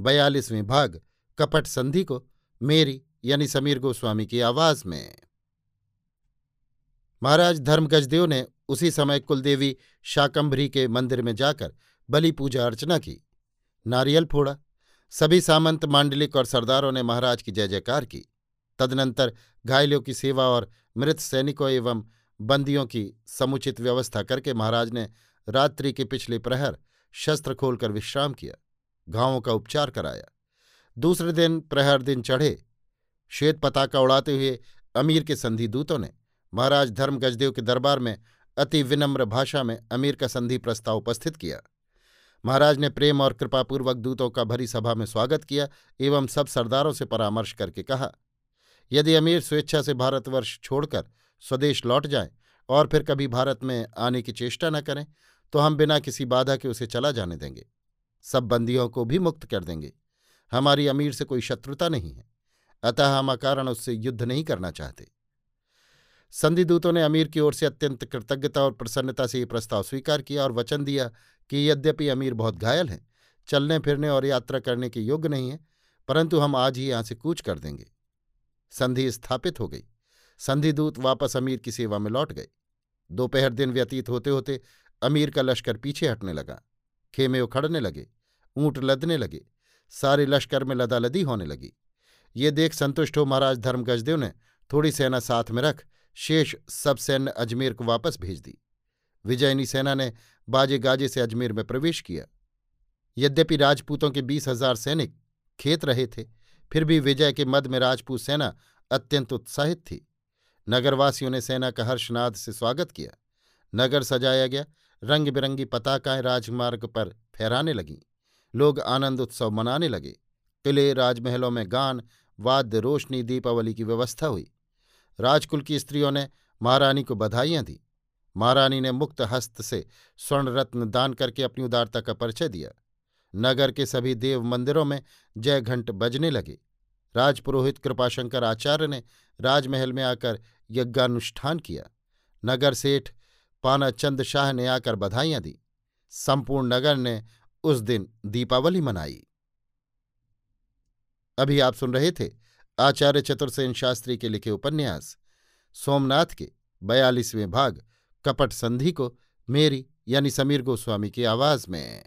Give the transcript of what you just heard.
बयालीसवें भाग, कपट संधि को, मेरी यानी समीर गोस्वामी की आवाज़ में। महाराज धर्मगजदेव ने उसी समय कुलदेवी शाकंभरी के मंदिर में जाकर बलि पूजा अर्चना की। नारियल फोड़ा, सभी सामंत, मांडलिक और सरदारों ने महाराज की जय जयकार की। तदनंतर घायलों की सेवा और मृत सैनिकों एवं बंदियों की समुचित व्यवस्था करके महाराज ने रात्रि के पिछले प्रहर शस्त्र खोलकर विश्राम किया। घावों का उपचार कराया। दूसरे दिन, प्रहर दिन चढ़े। श्वेत पताका उड़ाते हुए अमीर के संधि दूतों ने महाराज धर्म गजदेव के दरबार में अति विनम्र भाषा में अमीर का संधि प्रस्ताव उपस्थित किया। महाराज ने प्रेम और कृपापूर्वक दूतों का भरी सभा में स्वागत किया एवं सब सरदारों से परामर्श करके कहा, यदि अमीर स्वेच्छा से भारतवर्ष छोड़कर स्वदेश लौट जाएँ और फिर कभी भारत में आने की चेष्टा न करें तो हम बिना किसी बाधा के उसे चला जाने देंगे। सब बंदियों को भी मुक्त कर देंगे। हमारी अमीर से कोई शत्रुता नहीं है। अतः हम अकारण उससे युद्ध नहीं करना चाहते। संधिदूतों ने अमीर की ओर से अत्यंत कृतज्ञता और प्रसन्नता से ये प्रस्ताव स्वीकार किया और वचन दिया कि यद्यपि अमीर बहुत घायल हैं, चलने फिरने और यात्रा करने के योग्य नहीं है, परंतु हम आज ही यहाँ से कूच कर देंगे। संधि स्थापित हो गई। संधिदूत वापस अमीर की सेवा में लौट गए। दोपहर दिन व्यतीत होते होते अमीर का लश्कर पीछे हटने लगा। खेमे उखड़ने लगे। ऊँट लदने लगे। सारे लश्कर में लदालदी होने लगी। ये देख संतुष्ट हो महाराज धर्म गजदेव ने थोड़ी सेना साथ में रख शेष सब सैन्य अजमेर को वापस भेज दी। विजयनी सेना ने बाजे गाजे से अजमेर में प्रवेश किया। यद्यपि राजपूतों के बीस हज़ार सैनिक खेत रहे थे, फिर भी विजय के मद में राजपूत सेना अत्यंत उत्साहित थी। नगरवासियों ने सेना का हर्षनाद से स्वागत किया। नगर सजाया गया रंग बिरंगी पताकाएँ राजमार्ग पर फहराने लगीं। लोग आनंद उत्सव मनाने लगे। किले राजमहलों में गान, वाद्य रोशनी, दीपावली की व्यवस्था हुई। राजकुल की स्त्रियों ने महारानी को बधाइयाँ दी। महारानी ने मुक्त हस्त से स्वर्ण रत्न दान करके अपनी उदारता का परिचय दिया। नगर के सभी देव मंदिरों में जय घंट बजने लगे। राजपुरोहित कृपाशंकर आचार्य ने राजमहल में आकर यज्ञानुष्ठान किया। नगर सेठ पाना चंद शाह ने आकर बधाइयाँ दी। संपूर्ण नगर ने उस दिन दीपावली मनाई। अभी आप सुन रहे थे आचार्य चतुर्सेन शास्त्री के लिखे उपन्यास, सोमनाथ के बयालीसवें भाग, कपट संधि को मेरी यानी समीर गोस्वामी की आवाज़ में।